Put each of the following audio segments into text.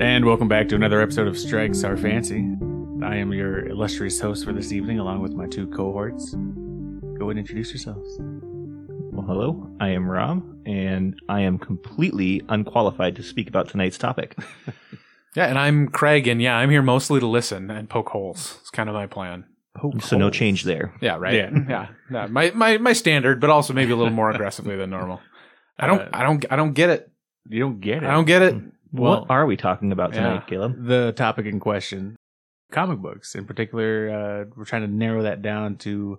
And welcome back to another episode of Strikes Our Fancy. I am your illustrious host for this evening, along with my two cohorts. Go ahead and introduce yourselves. Well, hello. I am Rob, and I am completely unqualified to speak about tonight's topic. Yeah, and I'm Craig, and yeah, I'm here mostly to listen and poke holes. It's kind of my plan. so no change there. Yeah, right. Yeah. yeah, yeah. My, my my standard, but also maybe a little more aggressively than normal. I don't, Uh, I don't, I don't get it. You don't get it. I don't get it. Well, what are we talking about tonight, yeah. Caleb? the topic in question comic books in particular uh, we're trying to narrow that down to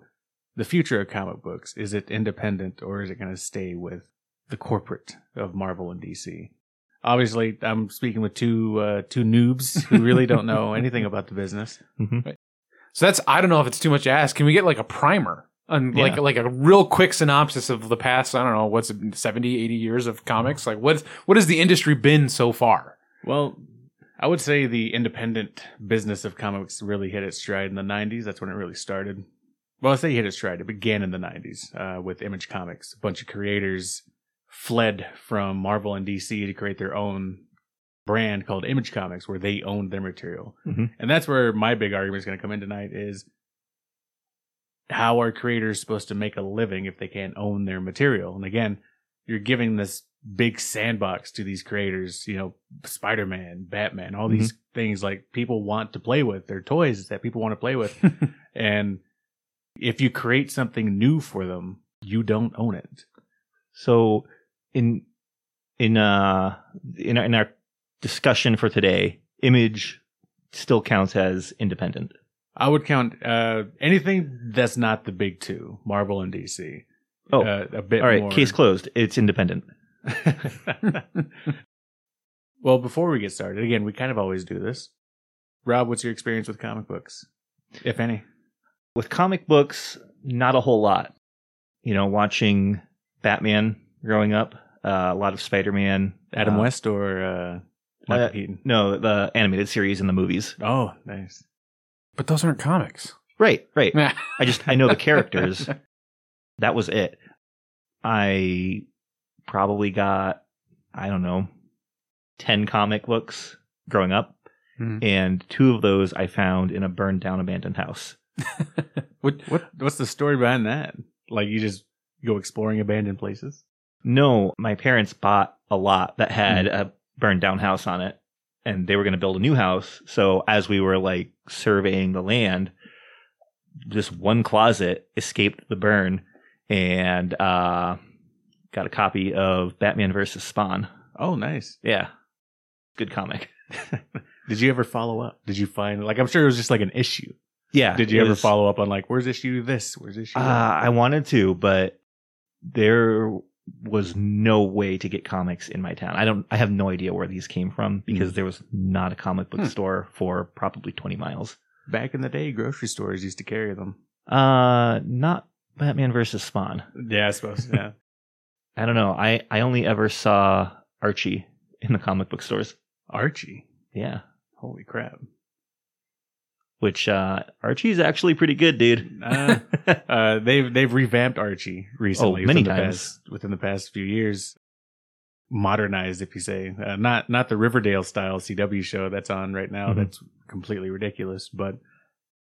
the future of comic books is it independent or is it going to stay with the corporate of marvel and dc obviously i'm speaking with two uh, two noobs who really don't know anything about the business So that's, I don't know if it's too much to ask. Can we get like a primer? And like Yeah. like a real quick synopsis of the past, I don't know, what's it, 70, 80 years of comics? Like what what has the industry been so far? well i would say the independent business of comics really hit its stride in the 90s that's when it really started well i say hit its stride it began in the 90s uh, with image comics a bunch of creators fled from marvel and dc to create their own brand called image comics where they owned their material Mhm. and that's where my big argument is going to come in tonight is how are creators supposed to make a living if they can't own their material and again you're giving this big sandbox to these creators, you know, Spider Man, Batman, all these things like people want to play with. They're toys that people want to play with. and if you create something new for them, you don't own it. So, in in uh in our, in our discussion for today, Image still counts as independent. I would count uh, anything that's not the big two, Marvel and DC. Oh, uh, a bit all right. more. Case closed. It's independent. well, before we get started, again, we kind of always do this. Rob, what's your experience with comic books, if any? With comic books, not a whole lot. You know, watching Batman growing up, uh, a lot of Spider Man. Adam uh, West or uh, Michael uh, Keaton? No, the animated series and the movies. Oh, nice. But those aren't comics. Right, right. I just I know the characters. that was it. I probably got I don't know ten comic books growing up, Mhm. and two of those I found in a burned down abandoned house. What what what's the story behind that? Like you just go exploring abandoned places? No, my parents bought a lot that had a burned down house on it, and they were going to build a new house. So as we were like surveying the land, this one closet escaped the burn, and uh, got a copy of Batman versus Spawn. Oh, nice. Yeah, good comic. Did you ever follow up? Did you find like I'm sure it was just like an issue. Yeah. Did you ever was- follow up on like where's issue this? Where's issue? Uh? I wanted to, but there was no way to get comics in my town. I don't. I have no idea where these came from because there was not a comic book Hmm. store for probably twenty miles. Back in the day, grocery stores used to carry them. Uh, not Batman versus Spawn. Yeah, I suppose. Yeah. I don't know. I I only ever saw Archie in the comic book stores. Archie. Yeah, Holy crap. Which uh Archie's actually pretty good, dude. Uh, Uh, they've they've revamped Archie recently. Oh, many within the times. past, within the past few years. Modernized, if you say, uh, not not the Riverdale style CW show that's on right now. Mhm. That's completely ridiculous. But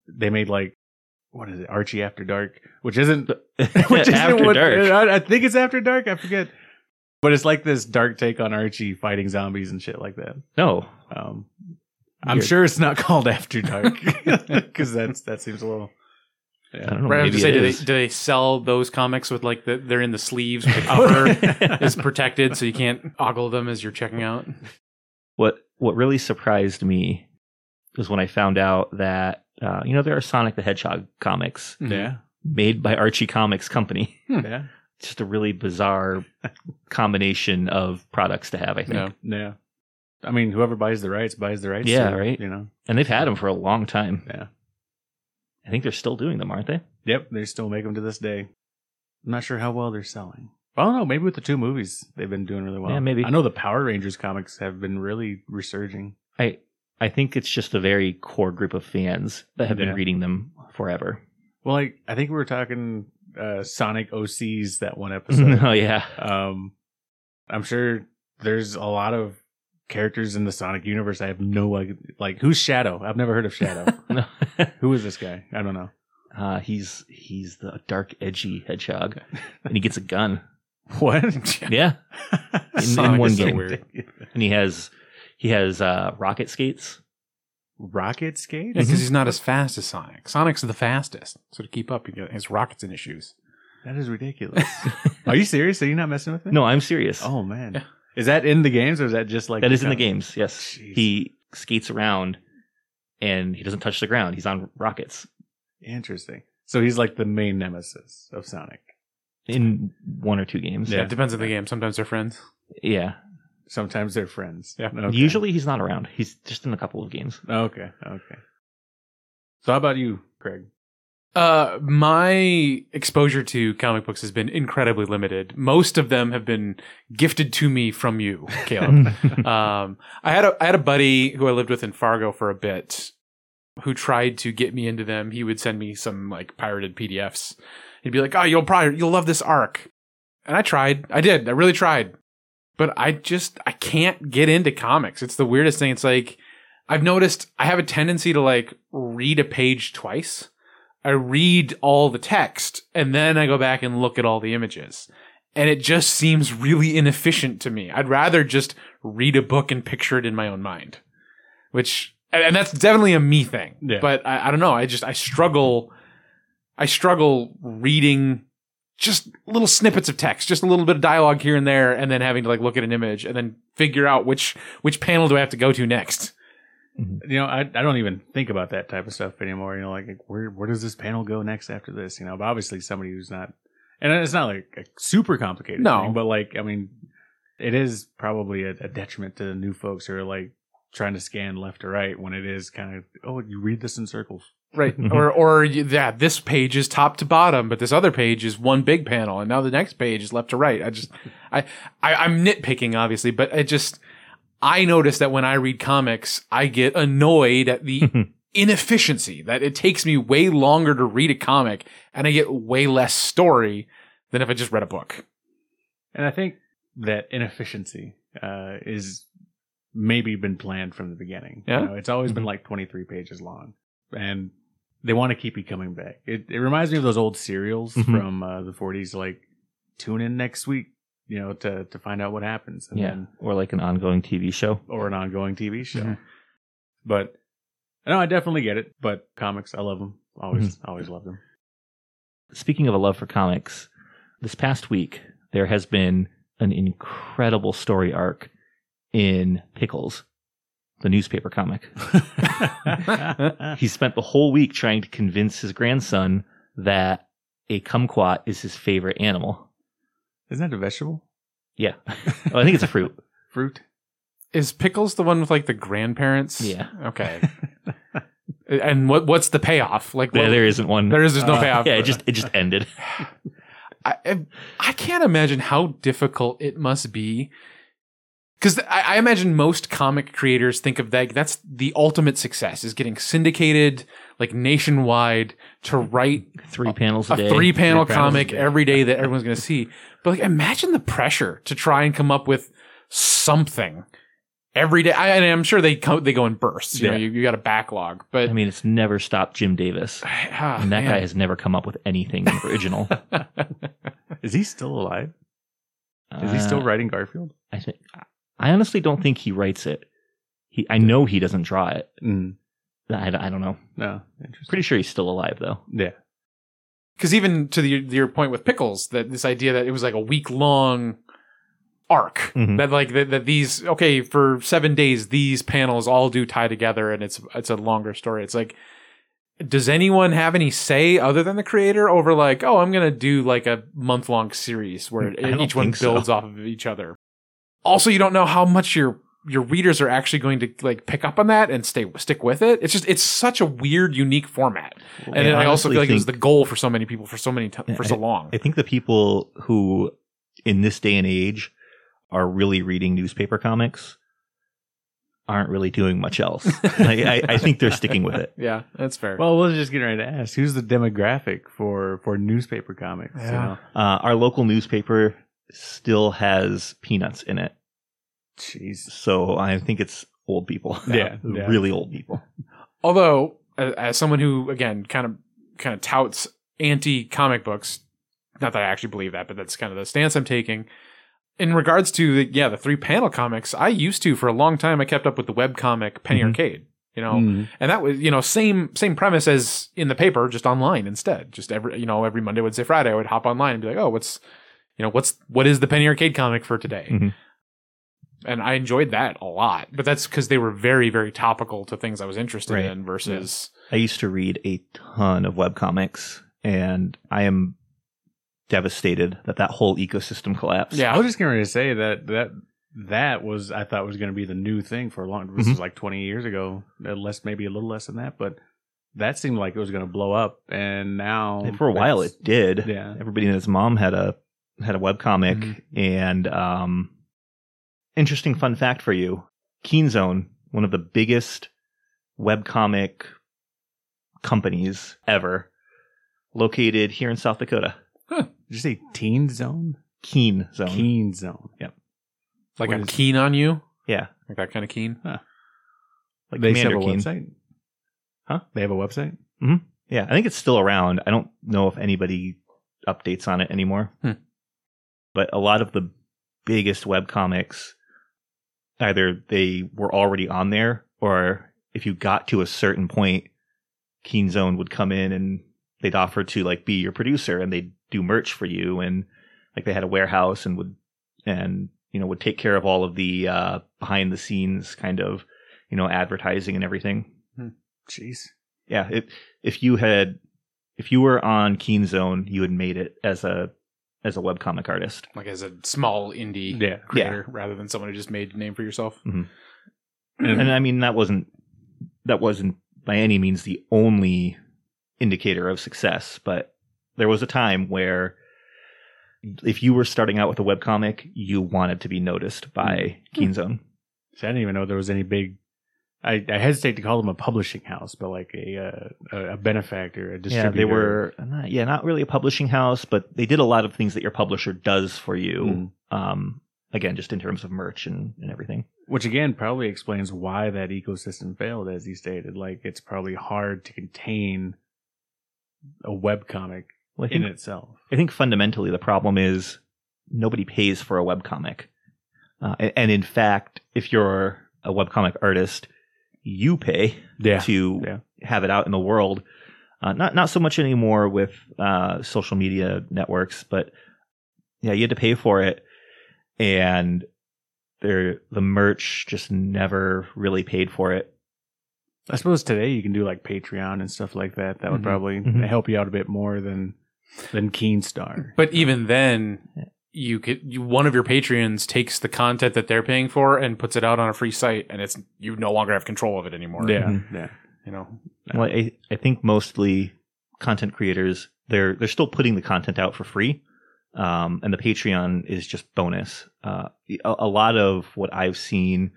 they made like what is it, Archie After Dark, which isn't which isn't what- dark. I, I think it's After Dark. I forget, but it's like this dark take on Archie fighting zombies and shit like that. No, Um, I'm sure it's not called After Dark because that's that seems a little. I Yeah. don't know. Right, I was maybe to say, it do they, is. do they sell those comics with like the they're in the sleeves, with the cover is protected, so you can't ogle them as you're checking out. what what really surprised me was when I found out that uh, you know there are Sonic the Hedgehog comics Yeah. made by Archie Comics Company. Yeah. Just a really bizarre combination of products to have, I think. Yeah. Yeah. I mean, whoever buys the rights buys the rights. Yeah, so, right. You know. And they've had them for a long time. Yeah. I think they're still doing them, aren't they? Yep. They still make them to this day. I'm not sure how well they're selling. I don't know. Maybe with the two movies, they've been doing really well. Yeah, maybe. I know the Power Rangers comics have been really resurging. I I think it's just a very core group of fans that have Yeah. been reading them forever. Well, like I think we were talking uh, Sonic OCs that one episode. oh yeah. um, I'm sure there's a lot of characters in the Sonic universe. I have no like, like who's Shadow? I've never heard of Shadow. Who is this guy? I don't know. uh, he's he's the dark, edgy hedgehog, and he gets a gun. What? Yeah, in, in one game, weird. and he has he has uh, rocket skates. Rocket skates? because he's not as fast as Sonic. Sonic's the fastest, so to keep up, he got his rockets in his shoes. That is ridiculous. Are you serious? Are you not messing with me? No, I'm serious. Oh man. Yeah. Is that in the games or is that just like that is in the games. Yes, oh, Jeez. he skates around, and he doesn't touch the ground. He's on rockets Interesting. So he's like the main nemesis of Sonic. in one or two games. Yeah, Yeah. it depends on the game. Sometimes they're friends. yeah. Sometimes they're friends. Yeah. Okay. Usually he's not around. He's just in a couple of games. Okay. Okay. So how about you, Craig? Uh, my exposure to comic books has been incredibly limited. Most of them have been gifted to me from you, Caleb. um, I had a I had a buddy who I lived with in Fargo for a bit, who tried to get me into them. He would send me some like pirated PDFs. He'd be like, "Oh, you'll probably you'll love this arc," and I tried. I did. I really tried, but I just I can't get into comics. It's the weirdest thing. It's like I've noticed I have a tendency to like read a page twice. I read all the text and then I go back and look at all the images and it just seems really inefficient to me. I'd rather just read a book and picture it in my own mind, which, and that's definitely a me thing. Yeah. But I, I don't know. I just, I struggle, I struggle reading just little snippets of text, just a little bit of dialogue here and there, and then having to like look at an image and then figure out which, which panel do I have to go to next. Mm-hmm. You know, I, I don't even think about that type of stuff anymore. You know, like where where does this panel go next after this? You know, but obviously somebody who's not, and it's not like a super complicated. No. thing, but like I mean, it is probably a, a detriment to the new folks who are like trying to scan left or right when it is kind of oh you read this in circles. Right. or, or yeah, this page is top to bottom, but this other page is one big panel, and now the next page is left to right. I just, I, I I'm nitpicking, obviously, but I just, I notice that when I read comics, I get annoyed at the inefficiency that it takes me way longer to read a comic, and I get way less story than if I just read a book. And I think that inefficiency uh, is maybe been planned from the beginning. Yeah? You know, it's always been Mhm. like 23 pages long. And they want to keep you coming back. It, it reminds me of those old serials Mhm. from uh, the 40s, like tune in next week, you know, to, to find out what happens. And yeah, then, or like an ongoing TV show. or an ongoing TV show. Mhm. But no, I definitely get it. But comics, I love them. Always, always love them. Speaking of a love for comics, this past week there has been an incredible story arc in Pickles, the newspaper comic. He spent the whole week trying to convince his grandson that a kumquat is his favorite animal. Isn't that a vegetable? Yeah. Oh, I think it's a fruit. Fruit? Is Pickles the one with like the grandparents? Yeah. Okay. and what what's the payoff? Like There, what- there isn't one. there is there's no Uh, payoff. yeah, it just it just ended. I, I- I can't imagine how difficult it must be. Because I, I imagine most comic creators think of that. That's the ultimate success is getting syndicated, like nationwide, to write Three panels a, a day. three panel Three comic day. every day that everyone's going to see. But like, imagine the pressure to try and come up with something every day. I, and I'm sure they co- they go in bursts. You know, you, you got a backlog, but I mean, it's never stopped Jim Davis, ah, and that man. guy has never come up with anything original. Is he still alive? Is he still Uh, writing Garfield? I think. I honestly don't think he writes it. He, I know he doesn't draw it. Mm, I, I don't know. no. Interesting. Pretty sure he's still alive though. Yeah. because even to the, your point with pickles that this idea that it was like a week long arc Mhm. that like that, that these okay for seven days these panels all do tie together and it's it's a longer story it's like does anyone have any say other than the creator over like oh i'm gonna do like a month long series where I each one think so. builds off of each other also you don't know how much your your readers are actually going to like pick up on that and stay stick with it it's just it's such a weird unique format and I I also honestly feel like it was the goal for so many people for so many t- Yeah, for so long. I think the people who, in this day and age, are really reading newspaper comics aren't really doing much else. Like, I, I think they're sticking with it. yeah, that's fair. Well, we'll just get ready to ask who's the demographic for for newspaper comics. You Yeah. know? Uh, our local newspaper still has peanuts in it. Jeez. So I think it's old people. Yeah, yeah. really old people. Although, as, someone who again kind of kind of touts anti comic books, not that I actually believe that, but that's kind of the stance I'm taking. In regards to the yeah the three panel comics, I used to for a long time. I kept up with the web comic Penny Mhm. Arcade, you know, Mm. and that was you know same same premise as in the paper, just online instead. Just every you know every Monday, Wednesday, Friday, I would hop online and be like, oh, what's you know what's what is the Penny Arcade comic for today? Mhm. And I enjoyed that a lot, but that's because they were very very topical to things I was interested Right. in versus. I used to read a ton of webcomics, and I am devastated that that whole ecosystem collapsed. Yeah. I was just going to say that that that was I thought was going to be the new thing for a long. This Mhm. was like 20 years ago, uh, less maybe a little less than that, but that seemed like it was going to blow up, and now And for a while it did. Yeah. Everybody and his mom had a had a webcomic Mhm. and um interesting fun fact for you. Keen Zone, one of the biggest webcomic companies ever, located here in South Dakota. Did you say Teen Zone? Keen Zone. Keen Zone. Yep. Like What I'm is- keen on you, Yeah. like that kind of keen. Like they have Commander a Keen. website. Huh? They have a website. Yeah, I think it's still around. I don't know if anybody updates on it anymore. Hmm. But a lot of the biggest webcomics, either they were already on there, or if you got to a certain point, Keen Zone would come in and they'd offer to like be your producer and they'd do merch for you and like they had a warehouse and would and you know would take care of all of the uh behind the scenes kind of you know advertising and everything Jeez. yeah, if if you had if you were on Keen Zone, you had made it as a as a webcomic artist. Like as a small indie Yeah. creator, rather than someone who just made a name for yourself. Mm-hmm. And- And I mean that wasn't that wasn't by any means the only indicator of success, but there was a time where if you were starting out with a webcomic, you wanted to be noticed by hmm. Keen Zone. So I didn't even know there was any big. I, I hesitate to call them a publishing house, but like a uh, a, benefactor, a distributor. Yeah, they were not, yeah, not really a publishing house, but they did a lot of things that your publisher does for you. Mm. Um, again, just in terms of merch and, and everything. Which again probably explains why that ecosystem failed, as he stated. Like it's probably hard to contain a webcomic Well, I in itself. I think fundamentally the problem is nobody pays for a webcomic. Uh, a- and in fact, if you're a webcomic artist, you pay Yeah. to Yeah. have it out in the world. Uh, not not so much anymore with uh, social media networks, but yeah, you had to pay for it, and there the merch just never really paid for it. I suppose today you can do like Patreon and stuff like that. That would Mhm. probably Mhm. help you out a bit more than than Keenstar. But even then, you could you, one of your patrons takes the content that they're paying for and puts it out on a free site, and it's you no longer have control of it anymore. yeah, Mhm. yeah. you know. Well, I, I think mostly content creators they're they're still putting the content out for free, um, and the Patreon is just bonus. Uh, a, a lot of what I've seen,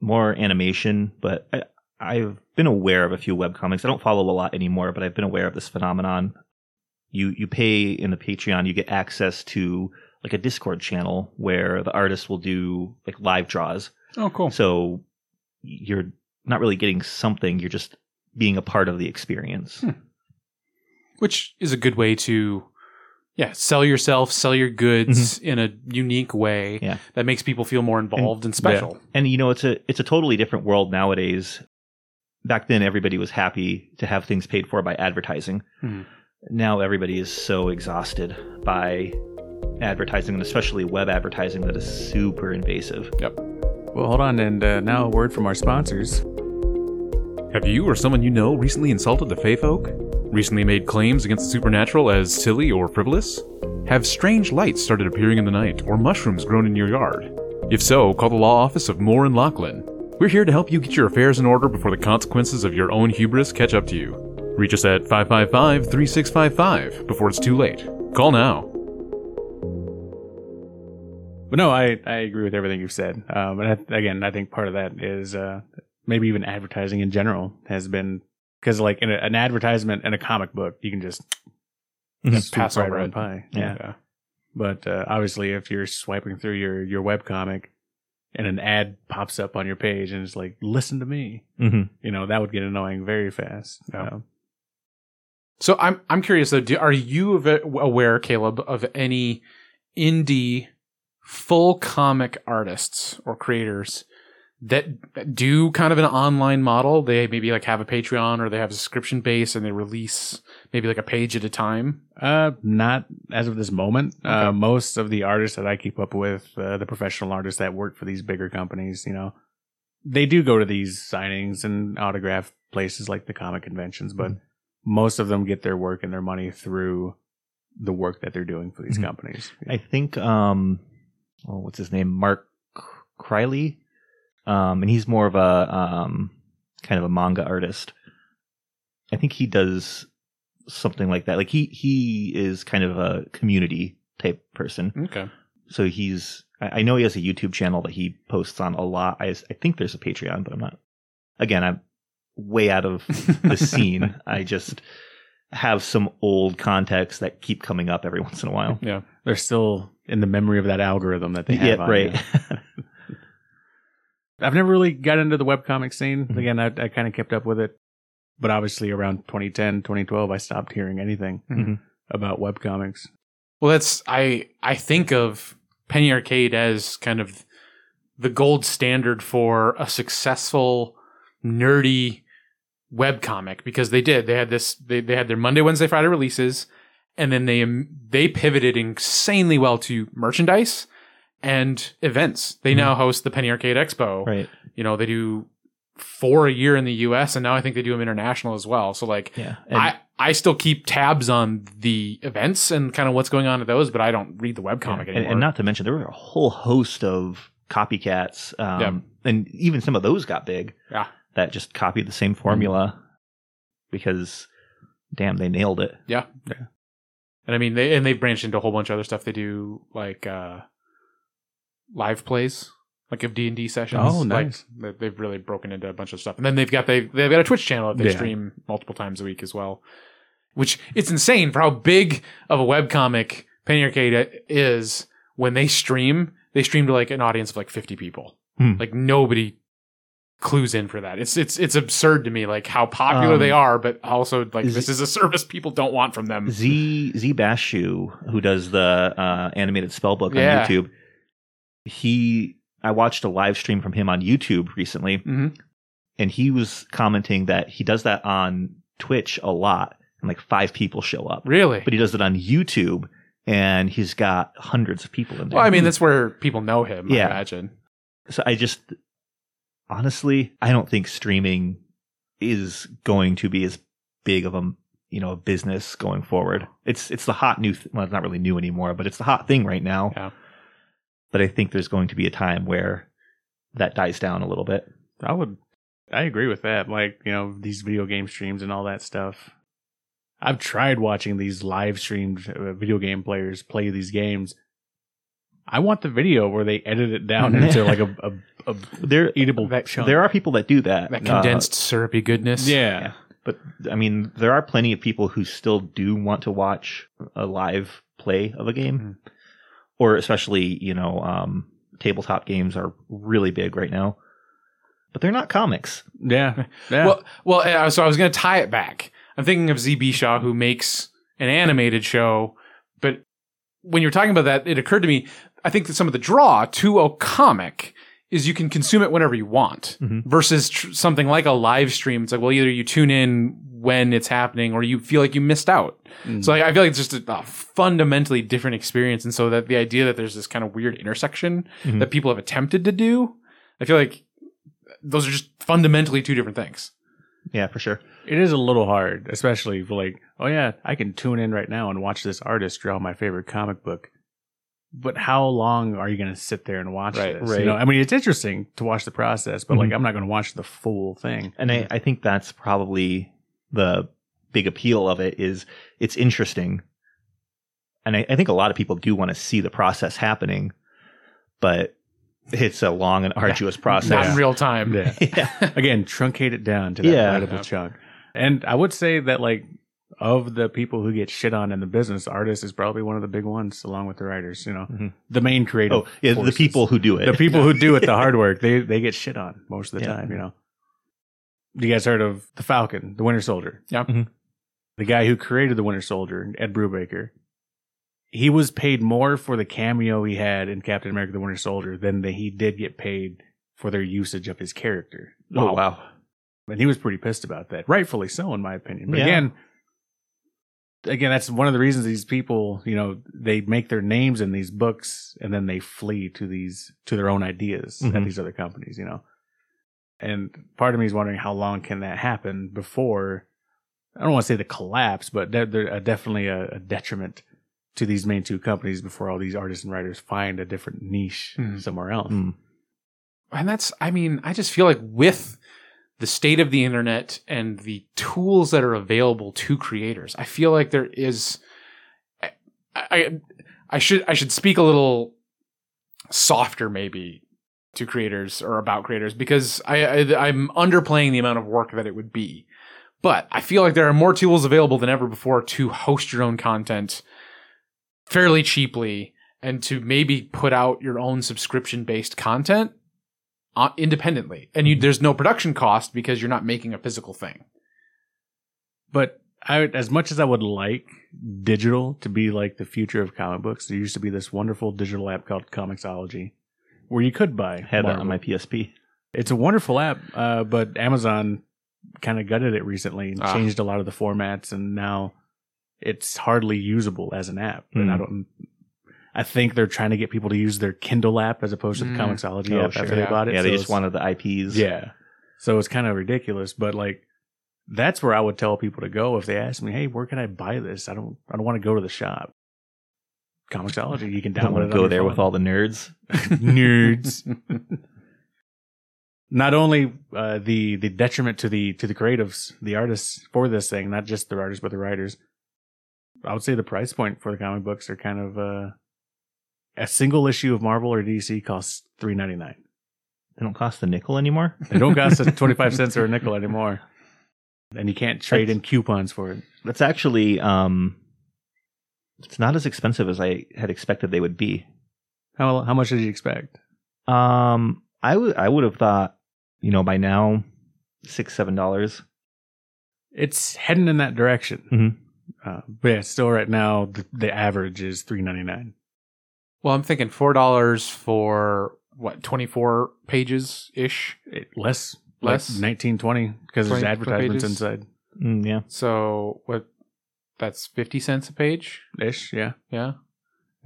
more animation, but I, I've been aware of a few webcomics. I don't follow a lot anymore, but I've been aware of this phenomenon. You you pay in the Patreon, you get access to like a Discord channel where the artist will do like live draws. Oh, cool. So you're not really getting something, you're just being a part of the experience. Hmm. Which is a good way to, yeah, sell yourself, sell your goods in a unique way Mm-hmm. Yeah. that makes people feel more involved and, special. And you know, it's a it's a totally different world nowadays. Back then everybody was happy to have things paid for by advertising. Mhm. Now everybody is so exhausted by advertising and especially web advertising that is super invasive. Yep. Well, hold on, and uh, now a word from our sponsors. Have you or someone you know recently insulted the Fae folk? Recently made claims against the supernatural as silly or frivolous? Have strange lights started appearing in the night or mushrooms grown in your yard? If so, call the law office of Moore and Lachlan. We're here to help you get your affairs in order before the consequences of your own hubris catch up to you. Reach us at 555 3655 before it's too late. Call now. But no, I, I agree with everything you've said. Um, and I, again, I think part of that is uh, maybe even advertising in general has been because like in a, an advertisement in a comic book, you can just Mhm. pass Pass right over around it. pie. Yeah. Yeah. But uh, obviously, if you're swiping through your your web comic, and an ad pops up on your page and it's like, listen to me. hmm You know, that would get annoying very fast. Yeah. Um, So I'm I'm curious though. Do, are you aware, Caleb, of any indie full comic artists or creators that do kind of an online model? They maybe like have a Patreon or they have a subscription base and they release maybe like a page at a time. Uh, not as of this moment. Uh, most of the artists that I keep up with, uh, the professional artists that work for these bigger companies, you know, they do go to these signings and autograph places like the comic conventions, but most of them get their work and their money through the work that they're doing for these Mhm. companies. I think um, oh, what's his name? Mark Crilley, um, and he's more of a um, kind of a manga artist. I think he does something like that. Like he he is kind of a community type person. Okay. So he's I I know he has a YouTube channel that he posts on a lot. I I think there's a Patreon, but I'm not. Again, I'm way out of the scene. I just have some old contacts that keep coming up every once in a while. Yeah. They're still in the memory of that algorithm that they have. yeah, right. I've never really got into the webcomic scene. Mhm. Again, I, I kind of kept up with it. But obviously around 2010, 2012, I stopped hearing anything Mhm. about webcomics. Well, that's I I think of Penny Arcade as kind of the gold standard for a successful nerdy webcomic because they did they had this they, they had their Monday Wednesday Friday releases and then they they pivoted insanely well to merchandise and events. They Mhm. now host the Penny Arcade Expo. right. You know, they do four a year in the US and now I think they do them international as well. So like Yeah. And I, I still keep tabs on the events and kind of what's going on at those, but I don't read the webcomic Yeah, anymore. And, and not to mention, there were a whole host of copycats, um, Yeah. and even some of those got big. Yeah. That just copied the same formula because, damn, they nailed it. Yeah yeah and I mean, they and they've branched into a whole bunch of other stuff. They do like uh, live plays, like of D and D sessions. Oh, nice. they- they've really broken into a bunch of stuff, and then they've got they they've got a Twitch channel that they Yeah. stream multiple times a week as well. Which it's insane for how big of a webcomic Penny Arcade is. When they stream, they stream to like an audience of like fifty people. Hmm. Like nobody clues in for that. It's it's it's absurd to me, like how popular Um, they are, but also like is this is a service people don't want from them. Z Zee Bashew, who does the uh, animated spell book on Yeah. YouTube, he I watched a live stream from him on YouTube recently, hmm and he was commenting that he does that on Twitch a lot, and like five people show up, Really? but he does it on YouTube, and he's got hundreds of people in there. Well, I mean, that's where people know him. Yeah. I imagine. so I just honestly, I don't think streaming is going to be as big of a you know a business going forward. It's it's the hot new th- well, it's not really new anymore, but it's the hot thing right now. Yeah. But I think there's going to be a time where that dies down a little bit. I would, I agree with that. Like, you know, these video game streams and all that stuff. I've tried watching these live streamed uh, video game players play these games. I want the video where they edit it down into like a, a, a There eatable That- chunk. there are people that do that. That Uh, condensed syrupy goodness. yeah. but I mean, there are plenty of people who still do want to watch a live play of a game, Mhm. or especially you know, um, tabletop games are really big right now. But they're not comics. Yeah. Yeah. Well, well. uh, So I was going to tie it back. I'm thinking of Zee Bashew, who makes an animated show. But when you're talking about that, it occurred to me. I think that some of the draw to a comic is you can consume it whenever you want, Mhm. versus tr- something like a live stream. It's like, well, either you tune in when it's happening, or you feel like you missed out. Mm. So I, I feel like it's just a, a fundamentally different experience, and so that the idea that there's this kind of weird intersection Mhm. that people have attempted to do, I feel like those are just fundamentally two different things. Yeah, for sure. it is a little hard, especially for like, oh yeah, I can tune in right now and watch this artist draw my favorite comic book. But how long are you going to sit there and watch Right, this? right. You know, I mean, it's interesting to watch the process, but like, Mhm. I'm not going to watch the full thing. And I, I think that's probably the big appeal of it is it's interesting. And I, I think a lot of people do want to see the process happening, but it's a long and arduous process. Not in real time. Yeah. yeah. Again, truncate it down to that Yeah. writable chunk. And I would say that like of the people who get shit on in the business, artists is probably one of the big ones, along with the writers. You know, Mhm. the main creative. Oh, yeah, the people who do it. the people who do it, the hard work, they they get shit on most of the Yeah. time. You know. You guys heard of the Falcon, the Winter Soldier? Yeah. Mhm. The guy who created the Winter Soldier, Ed Brubaker, he was paid more for the cameo he had in Captain America: The Winter Soldier than that he did get paid for their usage of his character. Oh wow. And he was pretty pissed about that. Rightfully so, in my opinion. But Yeah. again, again, that's one of the reasons these people, you know, they make their names in these books and then they flee to these to their own ideas at Mhm. these other companies, you know. And part of me is wondering how long can that happen before I don't want to say the collapse, but they're, they're uh, definitely a, a detriment to these main two companies before all these artists and writers find a different niche Mhm. somewhere else. Mm. and that's i mean i just feel like with the state of the internet and the tools that are available to creators. I feel like there is i i, I should i should speak a little softer maybe to creators or about creators because I, I i'm underplaying the amount of work that it would be. But i feel like there are more tools available than ever before to host your own content fairly cheaply and to maybe put out your own subscription based content independently and you there's no production cost because you're not making a physical thing But I, as much as I would like digital to be like the future of comic books, there used to be this wonderful digital app called Comixology, where you could buy. Had that on my PSP. It's a wonderful app, uh, but Amazon kind of gutted it recently and Ah. changed a lot of the formats, and now it's hardly usable as an app. And I don't. I think they're trying to get people to use their Kindle app as opposed to the Mm. Comixology Oh, app sure. after they Yeah. bought it. Yeah, they So just wanted the IPs. yeah. So it's kind of ridiculous, but like that's where I would tell people to go if they ask me, "Hey, where can I buy this?" I don't I don't want to go to the shop. Comixology, you can download it. go there with all the nerds. nerds. Not only uh, the the detriment to the to the creatives, the artists for this thing, not just the writers but the writers. I would say the price point for the comic books are kind of uh, a single issue of Marvel or DC costs three ninety nine. They don't cost a nickel anymore. They don't cost 25 cents or a nickel anymore. And you can't trade That's- in coupons for it. That's actually um, it's not as expensive as I had expected they would be. How how much did you expect? Um, I would I would have thought, you know, by now six seven dollars. It's heading in that direction. Mhm. Uh, but yeah, still right now the, the average is 3.99. well i'm thinking four dollars for what 24 pages ish less Less? like 19 20 because there's 20 advertisements pages? inside Mm, yeah, so what that's 50 cents a page ish, yeah. Yeah.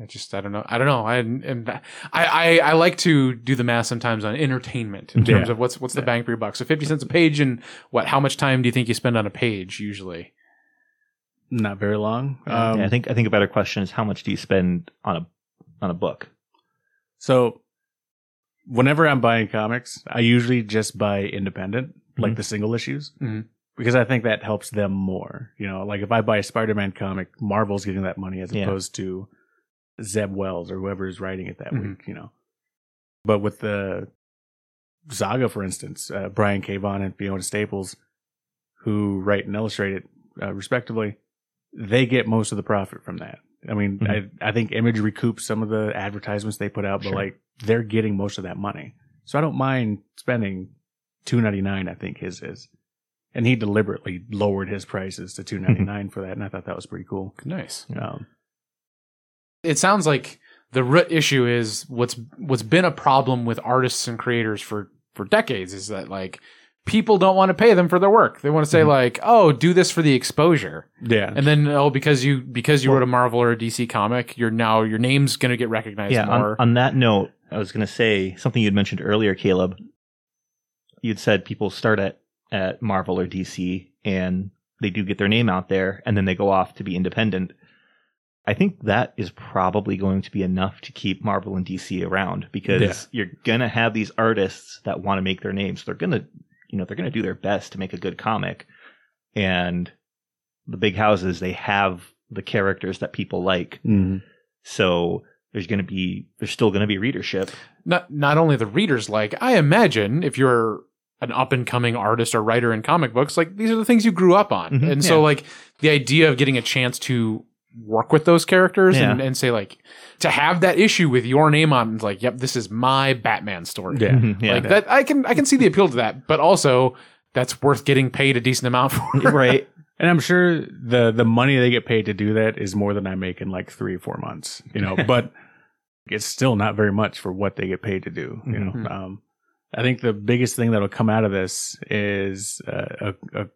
I just I don't know. I don't know. I and I, I I like to do the math sometimes on entertainment in terms Yeah. of what's what's the Yeah. bang for your buck. So fifty cents a page and what how much time do you think you spend on a page usually? Not very long. Um, yeah. I think I think a better question is how much do you spend on a on a book? So, whenever I'm buying comics, I usually just buy independent, like Mhm. the single issues, Mhm. because I think that helps them more. You know, like if I buy a Spider-Man comic, Marvel's getting that money as Yeah. opposed to Zeb Wells or whoever is writing it that Mhm. week. You know, but with the Saga, for instance, uh, Brian K. Vaughan and Fiona Staples, who write and illustrate it uh, respectively, they get most of the profit from that. I mean, Mhm. I, I think Image recoups some of the advertisements they put out, but Sure. like they're getting most of that money. So I don't mind spending two ninety nine. I think his is, and he deliberately lowered his prices to two ninety nine for that, and I thought that was pretty cool. Nice. Um, It sounds like the root issue is what's what's been a problem with artists and creators for for decades is that like people don't want to pay them for their work. They want to say Mhm. like, "Oh, do this for the exposure." yeah, And then oh because you because you wrote a Marvel or a DC comic, you're now your name's going to get recognized yeah. On, more. on that note, I was going to say something you'd mentioned earlier, Caleb. You'd said people start at at Marvel or DC and they do get their name out there, and then they go off to be independent. I think that is probably going to be enough to keep Marvel and DC around because Yeah. you're gonna have these artists that want to make their names. They're gonna, you know, they're gonna do their best to make a good comic, and the big houses they have the characters that people like. Mhm. So there's going to be there's still going to be readership. not not only the readers like i imagine if you're an up and coming artist or writer in comic books, like these are the things you grew up on. Mhm. and so like the idea of getting a chance to work with those characters and, Yeah. and say like to have that issue with your name on it's like, yep, this is my Batman story. Yeah. Mhm, yeah. Like that I can I can see the appeal to that, but also that's worth getting paid a decent amount for. right. And I'm sure the the money they get paid to do that is more than I make in like three or four months, you know. but it's still not very much for what they get paid to do, you know. Mhm. Um, I think the biggest thing that'll come out of this is uh, a, a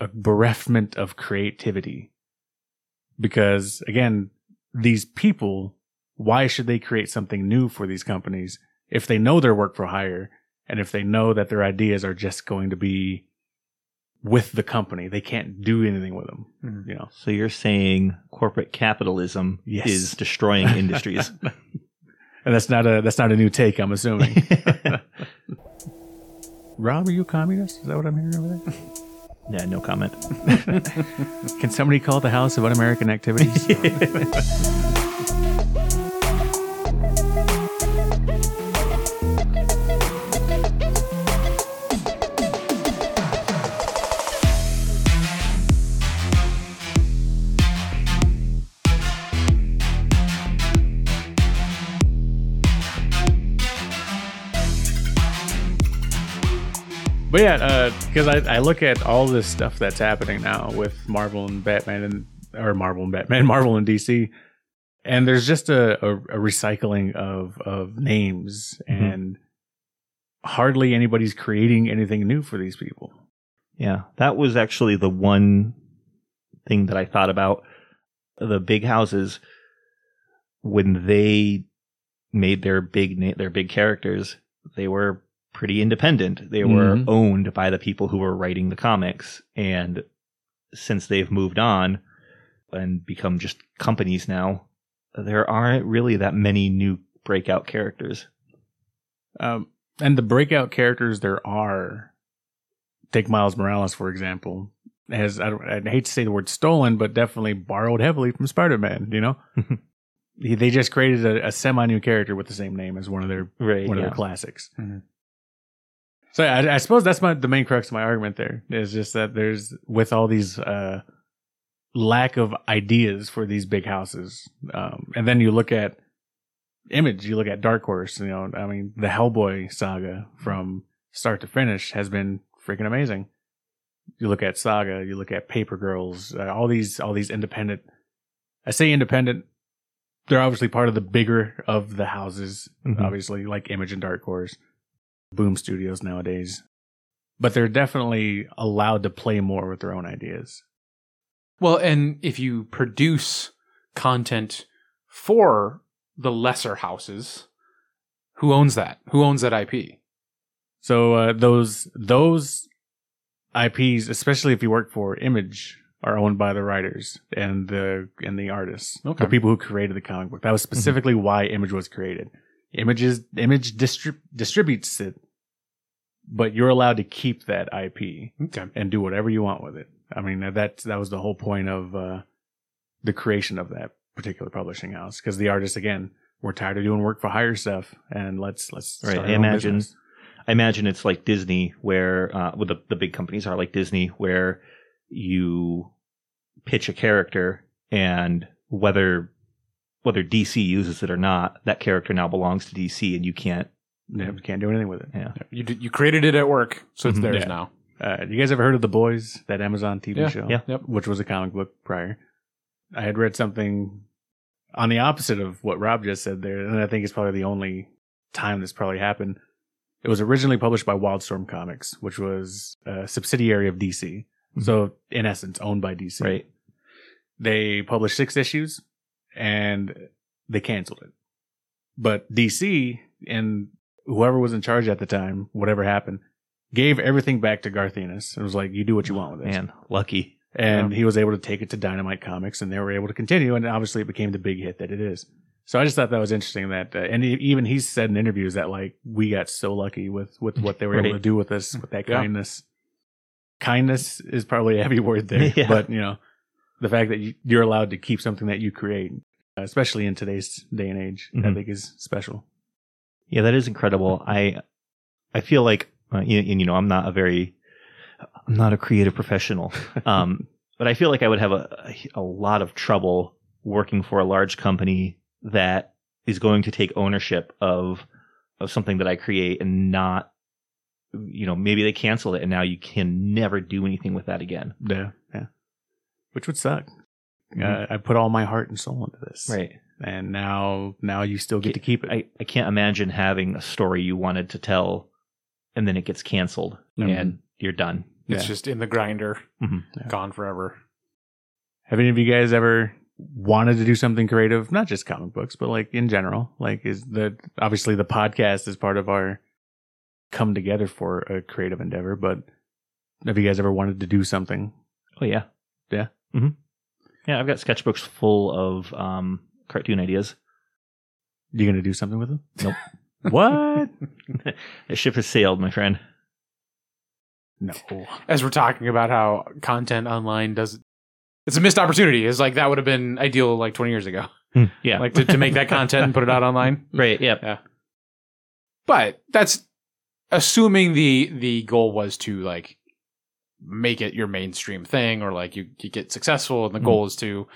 a bereft of creativity, because again, these people, why should they create something new for these companies if they know they're work for hire and if they know that their ideas are just going to be with the company. They can't do anything with them. Mhm. You know, So you're saying corporate capitalism Yes. is destroying industries. and that's not a that's not a new take. I'm assuming. Rob, are you a communist? Is that what I'm hearing over there? yeah, no comment. Can somebody call the House of Un-American Activities? But yeah, because I, I look at all this stuff that's happening now with Marvel and Batman and or Marvel and Batman, Marvel and DC, and there's just a, a, a recycling of of names, Mhm. and hardly anybody's creating anything new for these people. Yeah, that was actually the one thing that I thought about. The big houses when they made their big na- their big characters, they were pretty independent. They were Mhm. owned by the people who were writing the comics, and since they've moved on and become just companies now, there aren't really that many new breakout characters. Um, and the breakout characters there are, take Miles Morales for example, has I, I hate to say the word stolen, but definitely borrowed heavily from Spider Man. You know, they just created a, a semi new character with the same name as one of their Right. one of yeah. their classics. Mhm. So I, I suppose that's my the main crux of my argument. There is just that there's with all these uh, lack of ideas for these big houses, um, and then you look at Image, you look at Dark Horse. You know, I mean, the Hellboy saga from start to finish has been freaking amazing. You look at Saga, you look at Paper Girls, uh, all these all these independent. I say independent. They're obviously part of the bigger of the houses, Mhm. obviously, like Image and Dark Horse. Boom Studios nowadays. But they're definitely allowed to play more with their own ideas. Well, and if you produce content for the lesser houses, who owns that? Who owns that IP? So uh, those those IPs, especially if you work for Image, are owned by the writers and the and the artists, Okay. the people who created the comic book. That was specifically why Image was created. Images Image distrib- distributes it, but you're allowed to keep that IP. Okay. and do whatever you want with it. I mean, that that was the whole point of uh, the creation of that particular publishing house because the artists again were tired of doing work for hire stuff and let's let's Right, I imagine-. I imagine it's like Disney, where uh, well, the the big companies are like Disney, where you pitch a character, and whether whether DC uses it or not, that character now belongs to DC, and you can't. Yeah, we can't do anything with it. Yeah, You did, you created it at work, so it's Mhm. theirs Yeah. now. Uh, you guys ever heard of The Boys, that Amazon TV Yeah, show? yeah. Yep. Which was a comic book prior. I had read something on the opposite of what Rob just said there, and I think it's probably the only time this probably happened. It was originally published by Wildstorm Comics, which was a subsidiary of DC. So, in essence, owned by DC. right. They published six issues and they canceled it. But DC and whoever was in charge at the time, whatever happened, gave everything back to Garth Ennis. It was like, you do what you want with it. Man, lucky. And he was able to take it to Dynamite Comics and they were able to continue. And obviously it became the big hit that it is. So I just thought that was interesting that, uh, and even he said in interviews that like, we got so lucky with, with what they were able to do with us, with that Yeah. kindness. Kindness is probably a heavy word there, Yeah. but you know, the fact that you, you're allowed to keep something that you create, especially in today's day and age, I Mhm. think is special. Yeah, that is incredible. I I feel like Uh, and, and, you know, I'm not a very, I'm not a creative professional. Um, but I feel like I would have a, a lot of trouble working for a large company that is going to take ownership of of something that I create and not, you know, maybe they cancel it and now you can never do anything with that again. Yeah, yeah. Which would suck. Mhm. Uh, I put all my heart and soul into this, Right. And now, now you still get to keep it. I, I can't imagine having a story you wanted to tell and then it gets canceled Mhm. and you're done. It's Yeah. just in the grinder, Mhm. Yeah. gone forever. Have any of you guys ever wanted to do something creative? Not just comic books, but like in general. Like, is the obviously the podcast is part of our come together for a creative endeavor. But have you guys ever wanted to do something? Oh yeah. Yeah? Hmm Yeah, I've got sketchbooks full of um, cartoon ideas. You gonna do something with them? Nope. what? the ship has sailed, my friend. No. As we're talking about how content online does, it's a missed opportunity. It's like that would have been ideal like 20 years ago, Yeah. like to, to make that content and put it out online. right. Yep. Yeah. But that's assuming the the goal was to like make it your mainstream thing, or like you, you get successful, and the Mhm. goal is to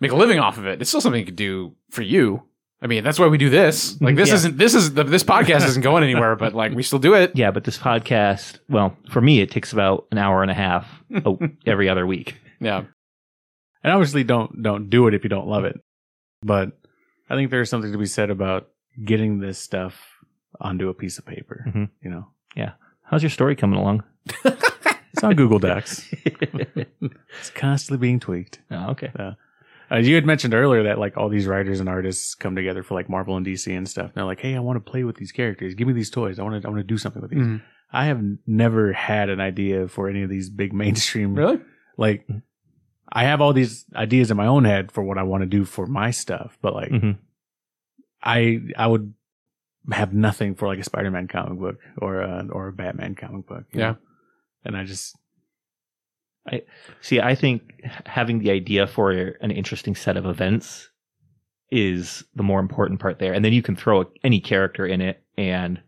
make a living off of it. It's still something you could do for you. I mean, that's why we do this. Like this Yeah. isn't this is the, this podcast isn't going anywhere, but like we still do it. Yeah, but this podcast, well, for me, it takes about an hour and a half every other week. Yeah. And obviously, don't don't do it if you don't love it. But I think there's something to be said about getting this stuff onto a piece of paper. Mhm. You know, Yeah. How's your story coming along? it's on Google Docs. It's constantly being tweaked. oh, okay. Uh, you had mentioned earlier that like all these writers and artists come together for like Marvel and DC and stuff. And they're like, "Hey, I want to play with these characters. Give me these toys. I want to. I want to do something with these." Mhm. I have never had an idea for any of these big mainstream. Really? Like, I have all these ideas in my own head for what I want to do for my stuff, but like, Mhm. I I would have nothing for like a Spider-Man comic book or a or a Batman comic book. Yeah. know? And I just I See, I think having the idea for an interesting set of events is the more important part there. And then you can throw any character in it and,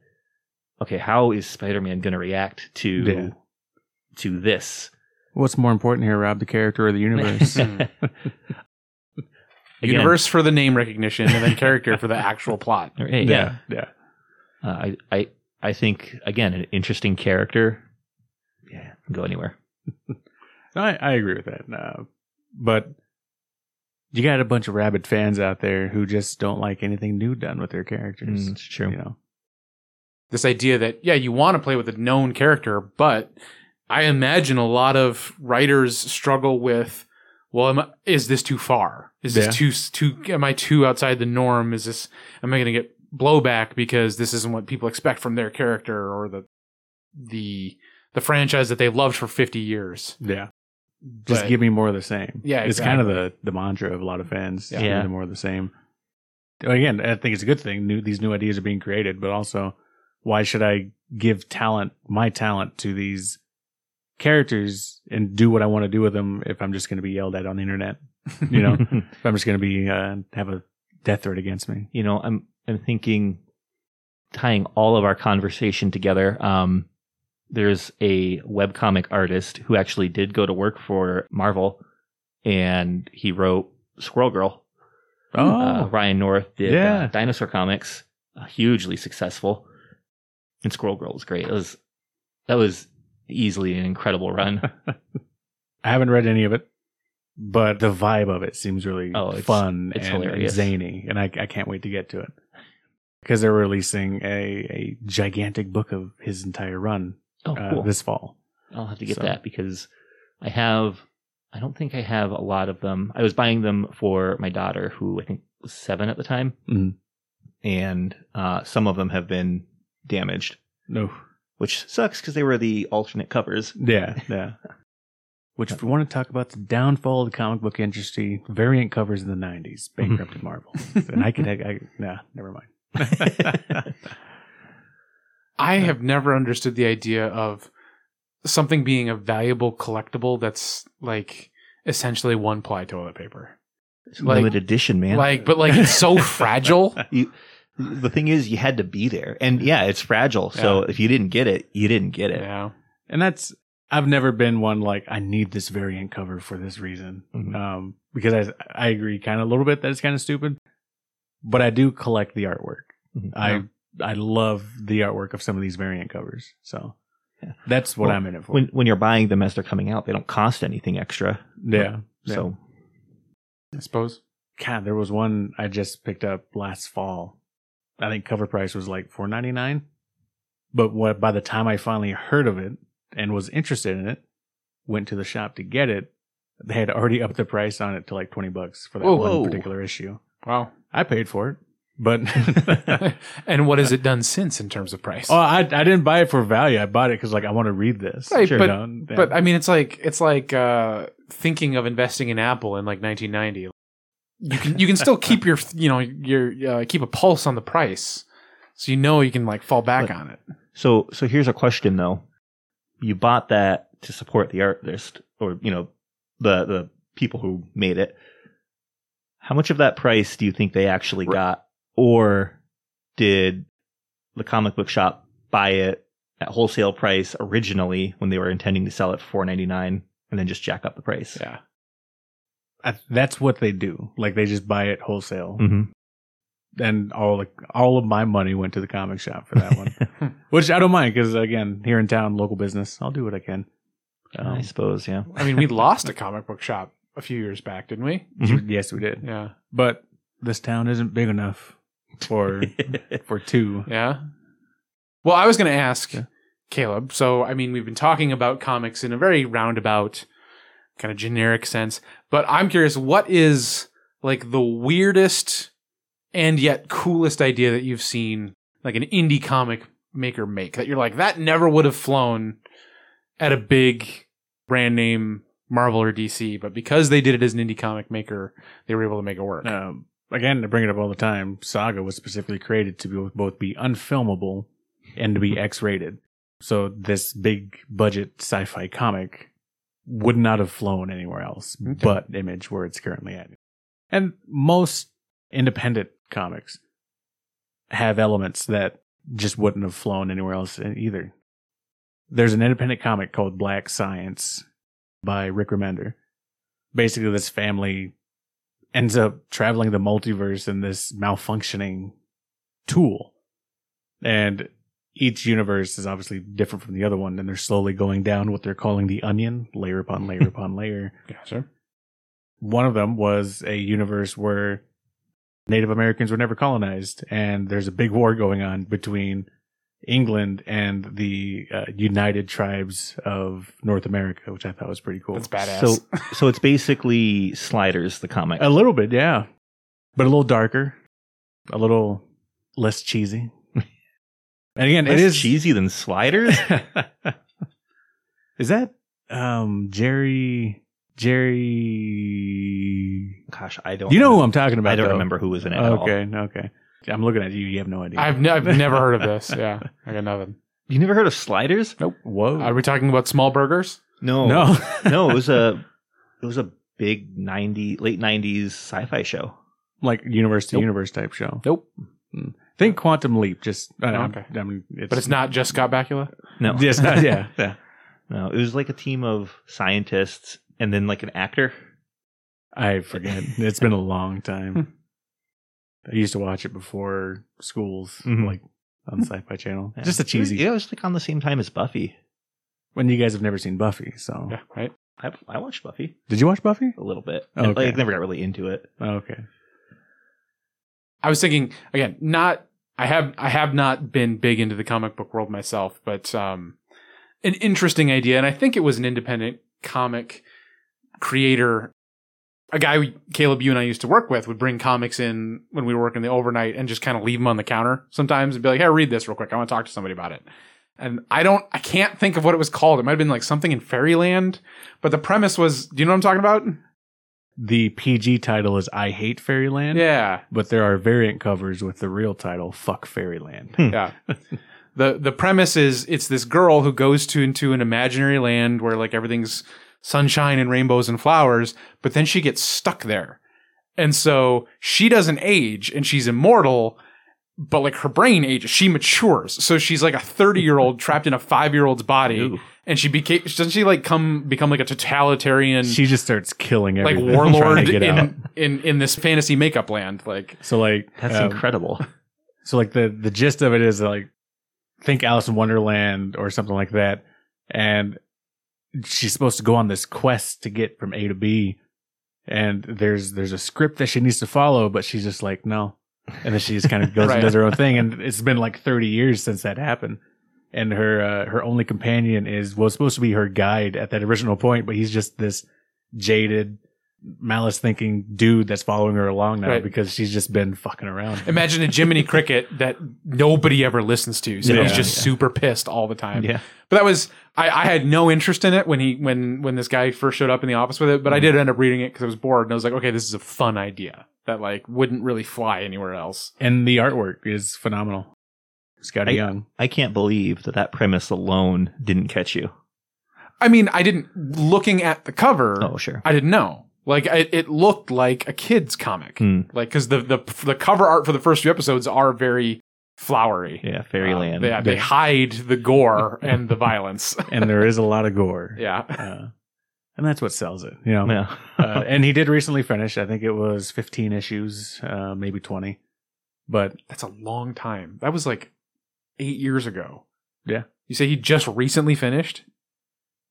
okay, how is Spider Man going to react to, Yeah. to this? what's more important here, Rob, the character or the universe? Universe for the name recognition, and then character for the actual plot. Hey, yeah. yeah. Uh, I, I, I think, again, an interesting character. Yeah. Go anywhere. I, I agree with that. Uh, but you got a bunch of rabid fans out there who just don't like anything new done with their characters. Mm, it's true. You know, This idea that yeah, you want to play with a known character, but I imagine a lot of writers struggle with. Well, am I, is this too far? Is this Yeah. too too? Am I too outside the norm? Is this? Am I going to get blowback because this isn't what people expect from their character or the the the franchise that they've loved for fifty years? yeah. Just But- give me more of the same. Yeah, it's kind of the the mantra of a lot of fans. Yeah. Yeah. more of the same. Again, I think it's a good thing. New these new ideas are being created, but also, why should I give talent, my talent, to these characters and do what I want to do with them if I'm just going to be yelled at on the internet? You know, if I'm just going to be uh, have a death threat against me. you know, I'm I'm thinking tying all of our conversation together. Um, there's a webcomic artist who actually did go to work for Marvel, and he wrote Squirrel Girl. Oh, Uh, Ryan North did Yeah. uh, Dinosaur Comics, uh, hugely successful, and Squirrel Girl was great. It was that was easily an incredible run. I haven't read any of it, but the vibe of it seems really Oh, it's- fun it's and, and hilarious. zany, and I, I can't wait to get to it because they're releasing a, a gigantic book of his entire run Oh, uh, this fall. I'll have to get So- that because I have. I don't think I have a lot of them. I was buying them for my daughter, who I think was seven at the time, Mhm. and uh, some of them have been damaged, No, which sucks because they were the alternate covers. yeah, yeah. Which, if we want to talk about the downfall of the comic book industry, variant covers in the '90s bankrupted Marvel, and I could, I, I nah, never mind. I have never understood the idea of something being a valuable collectible that's like essentially one ply toilet paper. It's Like- limited edition, man. Like, but like it's so fragile. you, the thing is, you had to be there, and yeah, it's fragile. So if you didn't get it, you didn't get it. Yeah. And that's I've never been one like I need this variant cover for this reason. Mhm. Um, because I I agree kind of a little bit that it's kind of stupid, but I do collect the artwork. Mhm. I I love the artwork of some of these variant covers. So Yeah. that's what Well, I'm in it for. when when you're buying them as they're coming out, they don't cost anything extra. yeah. yeah. So I suppose. God, there was one I just picked up last fall. I think cover price was like four ninety nine. But what by the time I finally heard of it and was interested in it, went to the shop to get it, they had already upped the price on it to like twenty bucks for that Whoa. one Whoa. particular issue. Wow. I paid for it, but and what has it done since in terms of price? oh, I I didn't buy it for value. I bought it because like I want to read this. Right, You but- know, yeah. But I mean, it's like it's like uh, thinking of investing in Apple in like 1990. You can you can still keep your you know your uh, keep a pulse on the price, so you know you can like fall back But- on it. so so here's a question though. You bought that to support the artist, or you know, the the people who made it. How much of that price do you think they actually Right. got, or did the comic book shop buy it at wholesale price originally when they were intending to sell it for four ninety nine, and then just jack up the price? Yeah, I, that's what they do. Like they just buy it wholesale. hmm and all like all of my money went to the comic shop for that one, which I don't mind because again, here in town, local business, I'll do what I can. I Um, suppose, yeah. I mean, we lost a comic book shop a few years back, didn't we? Mhm. Yes, we did, Yeah, but this town isn't big enough for for two. yeah. Well, I was going to ask Yeah. Caleb. So, I mean, we've been talking about comics in a very roundabout, kind of generic sense, but I'm curious, what is like the weirdest and yet coolest idea that you've seen, like an indie comic maker make that you're like, that never would have flown at a big brand name Marvel or DC, but because they did it as an indie comic maker, they were able to make it work. Um, again, I bring it up all the time. Saga was specifically created to be, both be unfilmable and to be mm-hmm. X-rated. So this big budget sci-fi comic would not have flown anywhere else Okay. but Image, where it's currently at. And most independent comics have elements that just wouldn't have flown anywhere else either. There's an independent comic called Black Science by Rick Remender. Basically, this family ends up traveling the multiverse in this malfunctioning tool. And each universe is obviously different from the other one, and they're slowly going down what they're calling the onion, layer upon layer upon layer. Gotcha. One of them was a universe where Native Americans were never colonized, and there's a big war going on between England and the uh, United Tribes of North America, which I thought was pretty cool. That's badass. So, so it's basically Sliders, the comic. A little bit, yeah, but a little darker, a little less cheesy. and again, Less it is cheesy than Sliders. is that um Jerry Jerry? Gosh, I don't. You know who. I'm talking about? I don't though. remember who was in it. at all. Okay, okay. I'm looking at you. You have no idea. I've, ne- I've never heard of this. Yeah, I got nothing. You never heard of Sliders? Nope. Whoa. Are we talking about small burgers? No, no. no. It was a, it was a big ninety, late nineties sci-fi show. like universe to Nope. universe type show. Nope. Think Quantum Leap. Just uh, Okay. I mean, it's, But it's not just Scott Bakula. No, Yes, not- yeah, yeah. no. It was like a team of scientists and then like an actor. I forget. It's been a long time. I used to watch it before schools, Mhm. like on Sci-Fi Channel. Yeah. Just a cheesy. Yeah, it was like on the same time as Buffy. When you guys have never seen Buffy, so Yeah, right. I, I watched Buffy did you watch Buffy? a little bit. Oh, okay. Like, never got really into it. Oh, okay. I was thinking again, not I have I have not been big into the comic book world myself, but um an interesting idea and I think it was an independent comic creator a guy Caleb you and I used to work with would bring comics in when we were working the overnight and just kind of leave them on the counter sometimes and be like, "Hey, read this real quick. I want to talk to somebody about it." And I don't I can't think of what it was called. It might have been like something in Fairyland, but the premise was, do you know what I'm talking about? The PG title is "I Hate Fairyland." Yeah. but there are variant covers with the real title "Fuck Fairyland." Hmm. yeah. the The premise is it's this girl who goes to into an imaginary land where like everything's sunshine and rainbows and flowers, but then she gets stuck there. And so she doesn't age and she's immortal, but like her brain ages. She matures, so she's like a thirty year old trapped in a five year old's body, Ooh. and she became doesn't she like come become like a totalitarian She just starts killing like everything. trying warlord to get out. in, in in this fantasy makeup land? Like So like That's um, incredible. So like the the gist of it is like think Alice in Wonderland or something like that, and she's supposed to go on this quest to get from A to B, and there's there's a script that she needs to follow, but she's just like no, and then she just kind of goes Right. and does her own thing, and it's been like 30 years since that happened. And her uh, her only companion is was supposed to be her guide at that original point, but he's just this jaded, malice thinking dude that's following her along now Right. because she's just been fucking around. imagine a Jiminy Cricket that nobody ever listens to, so he's Yeah. just super pissed all the time. Yeah. But that was I, I had no interest in it when he when when this guy first showed up in the office with it, but I did end up reading it because I was bored and I was like, okay, this is a fun idea that like wouldn't really fly anywhere else. and the artwork is phenomenal. Skottie I- Young. I can't believe that that premise alone didn't catch you. I mean, I didn't looking at the cover. Oh, sure. I didn't know. Like it, it looked like a kid's comic. Hmm. Like because the the the cover art for the first few episodes are very flowery. Yeah, Fairyland. Uh, yeah, they hide the gore and the violence. and there is a lot of gore. yeah. Uh, and that's what sells it, you know. Yeah. uh, and he did recently finish. I think it was 15 issues, uh, maybe 20. But That's a long time. That was like eight years ago. Yeah. You say he just recently finished?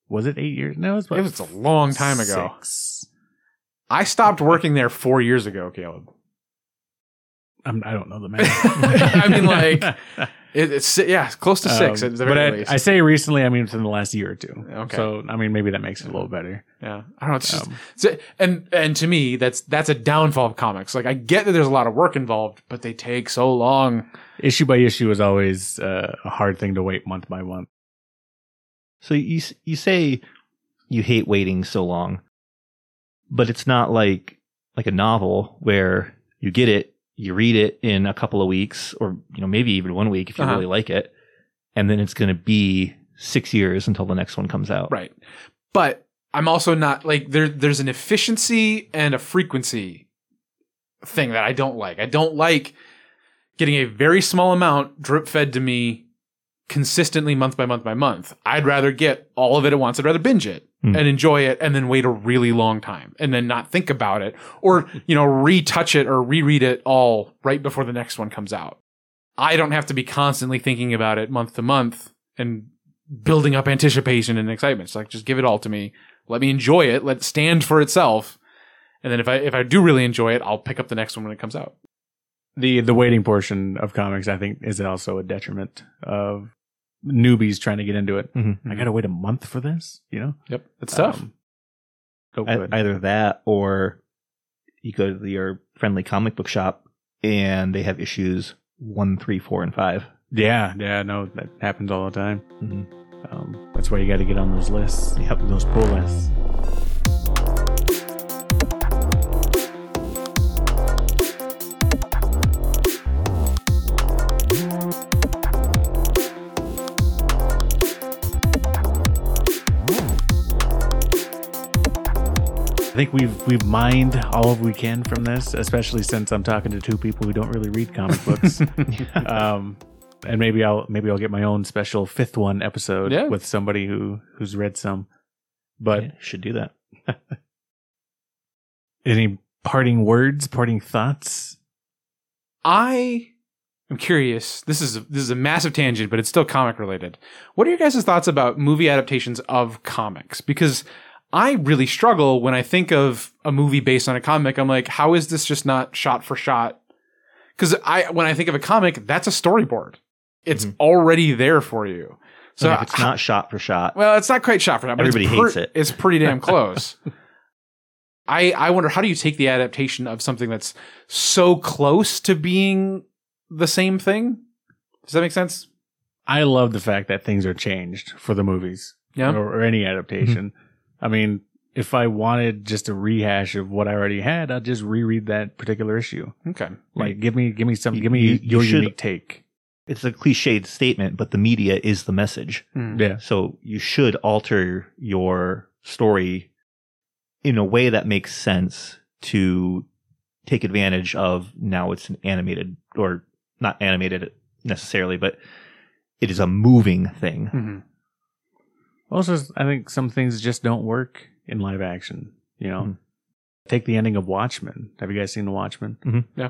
was it eight years? No, it was, It was a long time ago. Six. I stopped working there four years ago, Caleb. I'm, I don't know the math. I mean, like, It, it's yeah, it's close to six Um, at the but very I, least. I say recently, I mean within the last year or two. Okay. So I mean maybe that makes it a little better. yeah, I don't know. It's just Um, it's- and and to me, that's that's a downfall of comics. Like I get that there's a lot of work involved, but they take so long. issue by issue is always uh, a hard thing to wait month by month. So you you say you hate waiting so long, but it's not like like a novel where you get it, you read it in a couple of weeks, or you know maybe even one week if you Uh-huh. really like it, and then it's going to be six years until the next one comes out. Right. But I'm also not like there there's an efficiency and a frequency thing that I don't like. I don't like getting a very small amount drip fed to me consistently month by month by month. I'd rather get all of it at once. I'd rather binge it Hmm. and enjoy it and then wait a really long time and then not think about it or, you know, retouch it or reread it all right before the next one comes out. I don't have to be constantly thinking about it month to month and building up anticipation and excitement. It's like just give it all to me. Let me enjoy it. Let it stand for itself. And then if I if I do really enjoy it, I'll pick up the next one when it comes out. The the waiting portion of comics, I think, is also a detriment of newbies trying to get into it. Mhm. I gotta wait a month for this, you know. Yep. It's tough. Um, oh, good. Either that or you go to your friendly comic book shop and they have issues one, three, four, and five. yeah, yeah, no, that happens all the time. Mhm. Um, that's why you got to get on those lists. Yep. those pull lists. Think we've we've mined all we can from this, especially since I'm talking to two people who don't really read comic books. um, and maybe I'll maybe I'll get my own special fifth one episode Yeah. with somebody who who's read some. But Yeah, should do that. any parting words, parting thoughts? I am curious. This is a, this is a massive tangent, but it's still comic related. What are your guys' thoughts about movie adaptations of comics? Because I really struggle when I think of a movie based on a comic. I'm like, how is this just not shot for shot? Because I when I think of a comic, that's a storyboard. It's Mhm. already there for you. So if it's not shot for shot, well, it's not quite shot for but Everybody hates it. It's pretty damn close. I I wonder how do you take the adaptation of something that's so close to being the same thing? Does that make sense? I love the fact that things are changed for the movies Yeah. or, or any adaptation. I mean, if I wanted just a rehash of what I already had, I'd just reread that particular issue. Okay. Like, give me, give me some, You- give me you- you your should- unique take. it's a cliched statement, but the media is the message. Hmm. Yeah, So you should alter your story in a way that makes sense to take advantage of now it's an animated or not animated necessarily, but it is a moving thing. Mhm. Also, I think some things just don't work in live action. You know, Mhm. take the ending of Watchmen. Have you guys seen the Watchmen? Mhm. Yeah.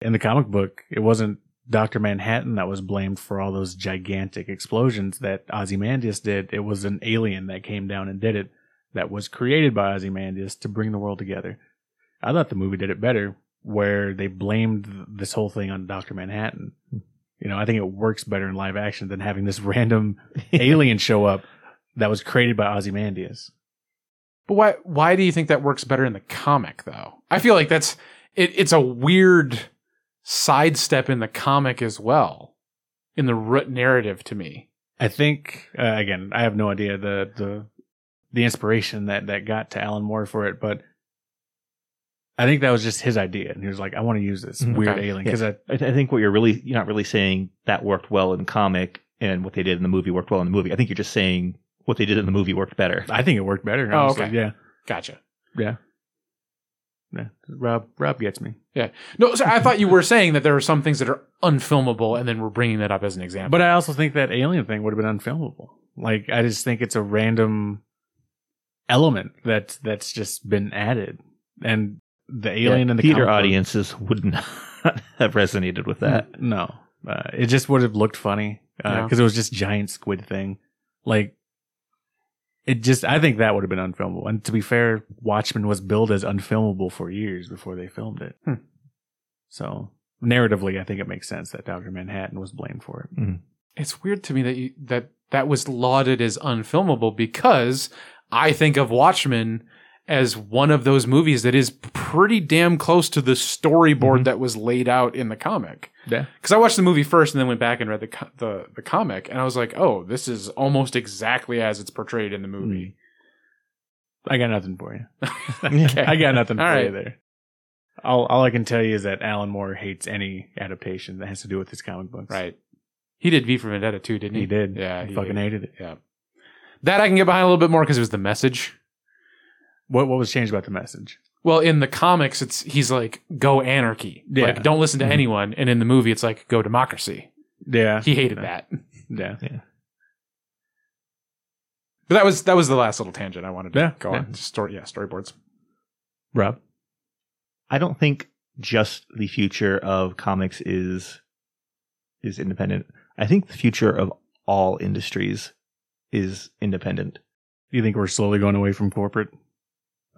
In the comic book, it wasn't Doctor Manhattan that was blamed for all those gigantic explosions that Ozymandias did. It was an alien that came down and did it. That was created by Ozymandias to bring the world together. I thought the movie did it better, where they blamed this whole thing on Doctor Manhattan. You know, I think it works better in live action than having this random alien show up that was created by Ozymandias. But why why do you think that works better in the comic though? I feel like that's it, it's a weird sidestep in the comic as well in the root narrative to me. I think uh, again, I have no idea the the the inspiration that that got to Alan Moore for it, but I think that was just his idea, and he was like, "I want to use this Mhm. weird Okay. alien because I I, th- I think what you're really you're not really saying that worked well in the comic and what they did in the movie worked well in the movie. I think you're just saying what they did in the movie worked better. I think it worked better. Oh, honestly. okay. Yeah, Gotcha. yeah, yeah. Rob Rob gets me, Yeah. No, so I thought you were saying that there are some things that are unfilmable, and then we're bringing that up as an example. but I also think that alien thing would have been unfilmable. Like I just think it's a random element that that's just been added, and the alien Yeah, in the theater comic book- audiences would not have resonated with that. No, uh, it just would have looked funny because Yeah. it was just giant squid thing. Like it just, I think that would have been unfilmable. And to be fair, Watchmen was billed as unfilmable for years before they filmed it. Hmm. So narratively, I think it makes sense that Doctor Manhattan was blamed for it. it's weird to me that you, that that was lauded as unfilmable because I think of Watchmen as one of those movies that is pretty damn close to the storyboard Mhm. that was laid out in the comic. Yeah. Because I watched the movie first and then went back and read the co- the the comic, and I was like, oh, this is almost exactly as it's portrayed in the movie. I got nothing for you. Okay. I got nothing for you there. All, all I can tell you is that Alan Moore hates any adaptation that has to do with his comic books. Right. He did V for Vendetta too, didn't he? He did. Yeah. He, fucking hated it. Yeah. That I can get behind a little bit more because it was the message. What what was changed about the message? Well, in the comics, it's he's like go anarchy, Yeah. like don't listen to Mhm. anyone, and in the movie, it's like go democracy. Yeah. He hated that. Yeah. But that was that was the last little tangent I wanted to Yeah, go yeah. on. Story, yeah, storyboards. Rob. I don't think just the future of comics is is independent. I think the future of all industries is independent. Do you think we're slowly going away from corporate?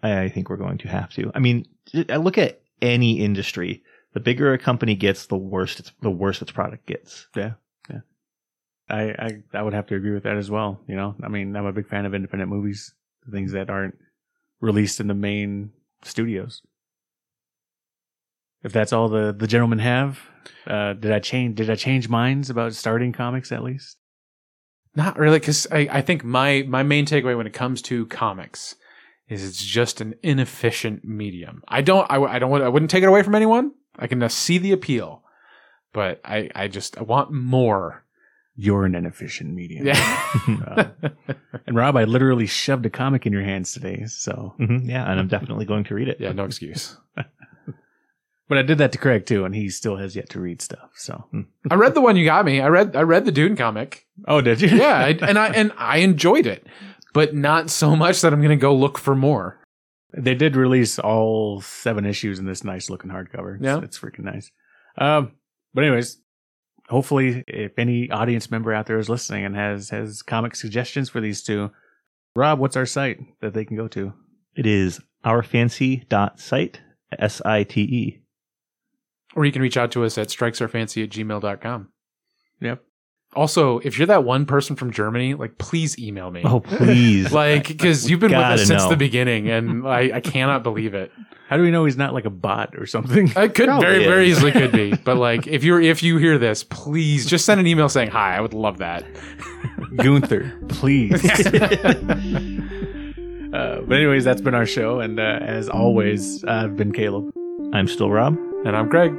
I I think we're going to have to. I mean, I look at any industry. The bigger a company gets, the worse it's, the worse its product gets. Yeah. I, I I would have to agree with that as well. You know, I mean, I'm a big fan of independent movies, things that aren't released in the main studios. If that's all the the gentlemen have, uh, did I change? Did I change minds about starting comics at least? Not really, because I, I think my my main takeaway when it comes to comics is it's just an inefficient medium. I don't I, I don't want I wouldn't take it away from anyone. I can uh, see the appeal, but I I just I want more. You're an inefficient medium. Yeah. And Rob, I literally shoved a comic in your hands today. So, hmm yeah, and I'm definitely going to read it. yeah, no excuse. but I did that to Craig too, and he still has yet to read stuff. So, I read the one you got me. I read I read the Dune comic. oh, did you? Yeah, I, and I and I enjoyed it, but not so much that I'm going to go look for more. They did release all seven issues in this nice looking hardcover. It's, Yeah. it's freaking nice. Um, but anyways, hopefully, if any audience member out there is listening and has has comic suggestions for these two, Rob, what's our site that they can go to? It is ourfancy.site, S I T E. Or you can reach out to us at strikesourfancy at gmail.com. Yep. Also, if you're that one person from Germany, like please email me. Oh, please. Like, because you've been with us since know. the beginning, and I, I cannot believe it. How do we know he's not like a bot or something? I could Probably very, very easily could be, but like, if you're if you hear this, please just send an email saying hi. I would love that. Gunther, please. uh, but anyways, that's been our show, and uh, as always, I've been Caleb. I'm still Rob. And I'm Greg.